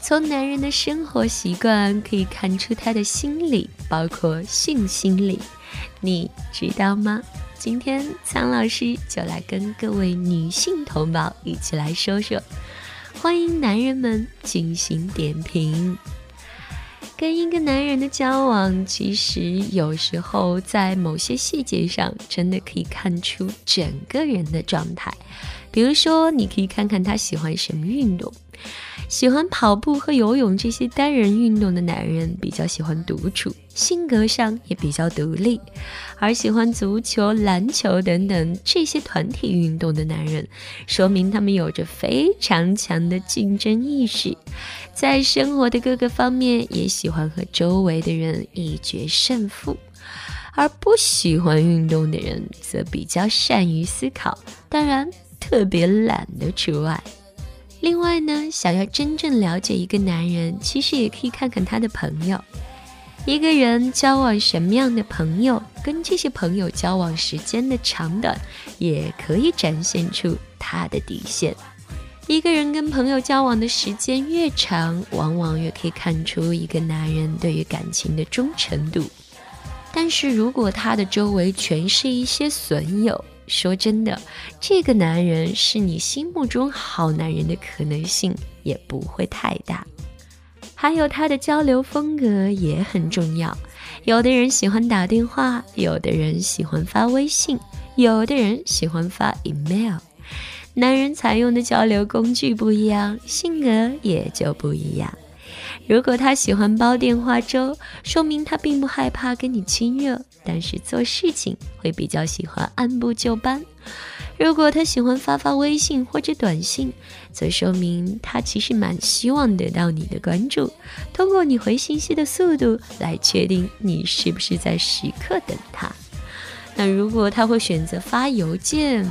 从男人的生活习惯可以看出他的心理，包括性心理，你知道吗？今天苍老师就来跟各位女性同胞一起来说说，欢迎男人们进行点评。跟一个男人的交往，其实有时候在某些细节上，真的可以看出整个人的状态。比如说，你可以看看他喜欢什么运动。喜欢跑步和游泳这些单人运动的男人比较喜欢独处，性格上也比较独立；而喜欢足球、篮球等等这些团体运动的男人，说明他们有着非常强的竞争意识，在生活的各个方面也喜欢和周围的人一决胜负；而不喜欢运动的人则比较善于思考，当然特别懒的除外。另外呢，想要真正了解一个男人，其实也可以看看他的朋友。一个人交往什么样的朋友，跟这些朋友交往时间的长短，也可以展现出他的底线。一个人跟朋友交往的时间越长，往往越可以看出一个男人对于感情的忠诚度。但是如果他的周围全是一些损友，说真的，这个男人是你心目中好男人的可能性也不会太大。还有他的交流风格也很重要，有的人喜欢打电话，有的人喜欢发微信，有的人喜欢发 email。男人采用的交流工具不一样，性格也就不一样。如果他喜欢煲电话粥，说明他并不害怕跟你亲热，但是做事情会比较喜欢按部就班。如果他喜欢发发微信或者短信，则说明他其实蛮希望得到你的关注，通过你回信息的速度来确定你是不是在时刻等他。那如果他会选择发邮件，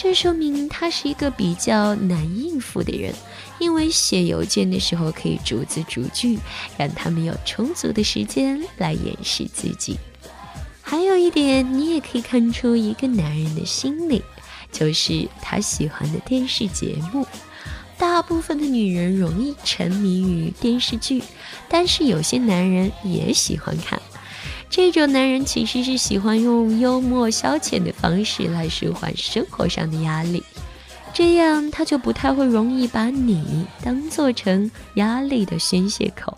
这说明他是一个比较难应付的人。因为写邮件的时候可以逐字逐句，让他们有充足的时间来掩饰自己。还有一点，你也可以看出一个男人的心理，就是他喜欢的电视节目。大部分的女人容易沉迷于电视剧，但是有些男人也喜欢看。这种男人其实是喜欢用幽默消遣的方式来舒缓生活上的压力。这样他就不太会容易把你当做成压力的宣泄口，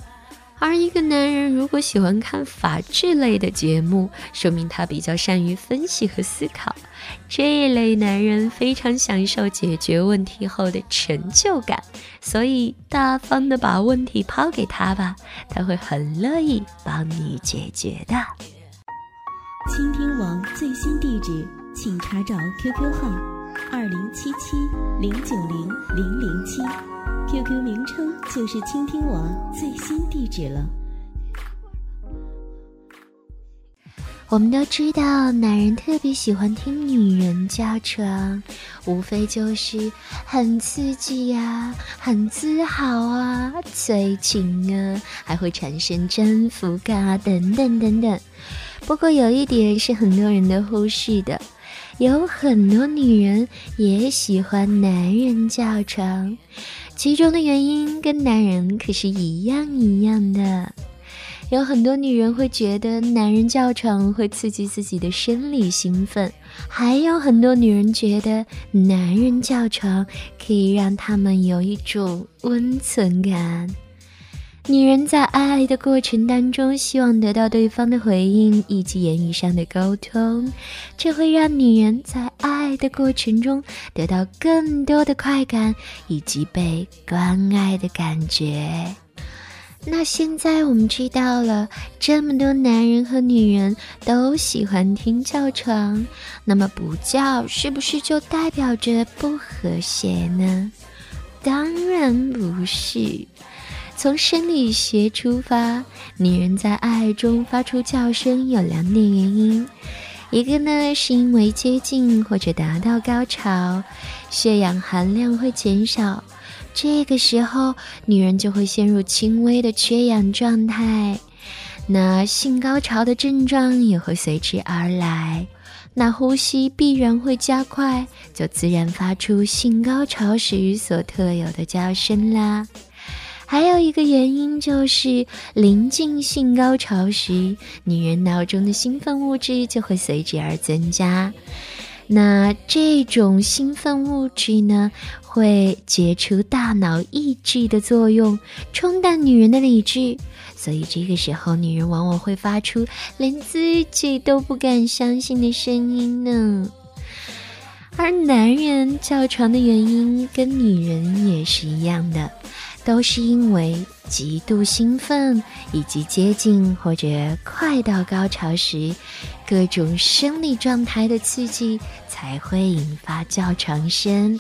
而一个男人如果喜欢看法制类的节目，说明他比较善于分析和思考。这一类男人非常享受解决问题后的成就感，所以大方的把问题抛给他吧，他会很乐意帮你解决的。倾听网最新地址，请查找 QQ 号。二零七七零九零零零七，QQ 名称就是倾听我最新地址了。我们都知道，男人特别喜欢听女人叫床，无非就是很刺激呀、很自豪啊、催情啊，还会产生征服感啊，等等等等。不过有一点是很多人都忽视的。有很多女人也喜欢男人叫床，其中的原因跟男人可是一样一样的。有很多女人会觉得男人叫床会刺激自己的生理兴奋，还有很多女人觉得男人叫床可以让他们有一种温存感。女人在爱的过程当中，希望得到对方的回应以及言语上的沟通，这会让女人在爱的过程中得到更多的快感以及被关爱的感觉。那现在我们知道了，这么多男人和女人都喜欢听叫床，那么不叫是不是就代表着不和谐呢？当然不是。从生理学出发，女人在爱中发出叫声有两点原因，一个呢是因为接近或者达到高潮，血氧含量会减少，这个时候女人就会陷入轻微的缺氧状态，那性高潮的症状也会随之而来。那呼吸必然会加快，就自然发出性高潮时所特有的叫声啦。还有一个原因就是，临近性高潮时，女人脑中的兴奋物质就会随之而增加。那这种兴奋物质呢，会解除大脑抑制的作用，冲淡女人的理智。所以这个时候，女人往往会发出连自己都不敢相信的声音呢。而男人叫床的原因跟女人也是一样的，都是因为极度兴奋以及接近或者快到高潮时，各种生理状态的刺激才会引发叫床声。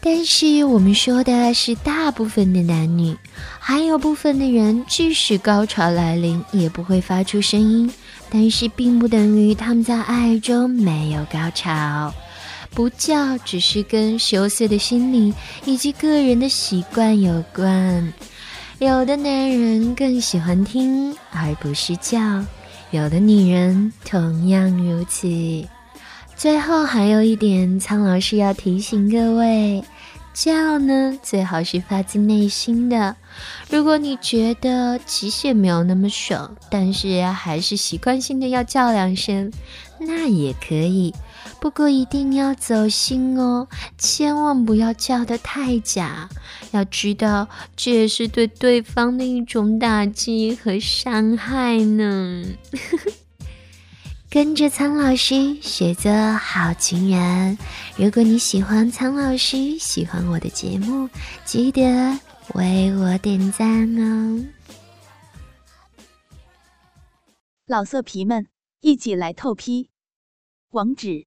但是我们说的是大部分的男女，还有部分的人，即使高潮来临也不会发出声音，但是并不等于他们在爱中没有高潮。不叫只是跟羞涩的心理以及个人的习惯有关。有的男人更喜欢听而不是叫，有的女人同样如此。最后还有一点，苍老师要提醒各位：叫呢，最好是发自内心的。如果你觉得其实也没有那么爽，但是还是习惯性的要叫两声，那也可以。不过一定要走心哦，千万不要叫得太假。要知道，这也是对对方的一种打击和伤害呢。跟着苍老师学做好情人。如果你喜欢苍老师，喜欢我的节目，记得为我点赞哦！老色皮们，一起来透批！网址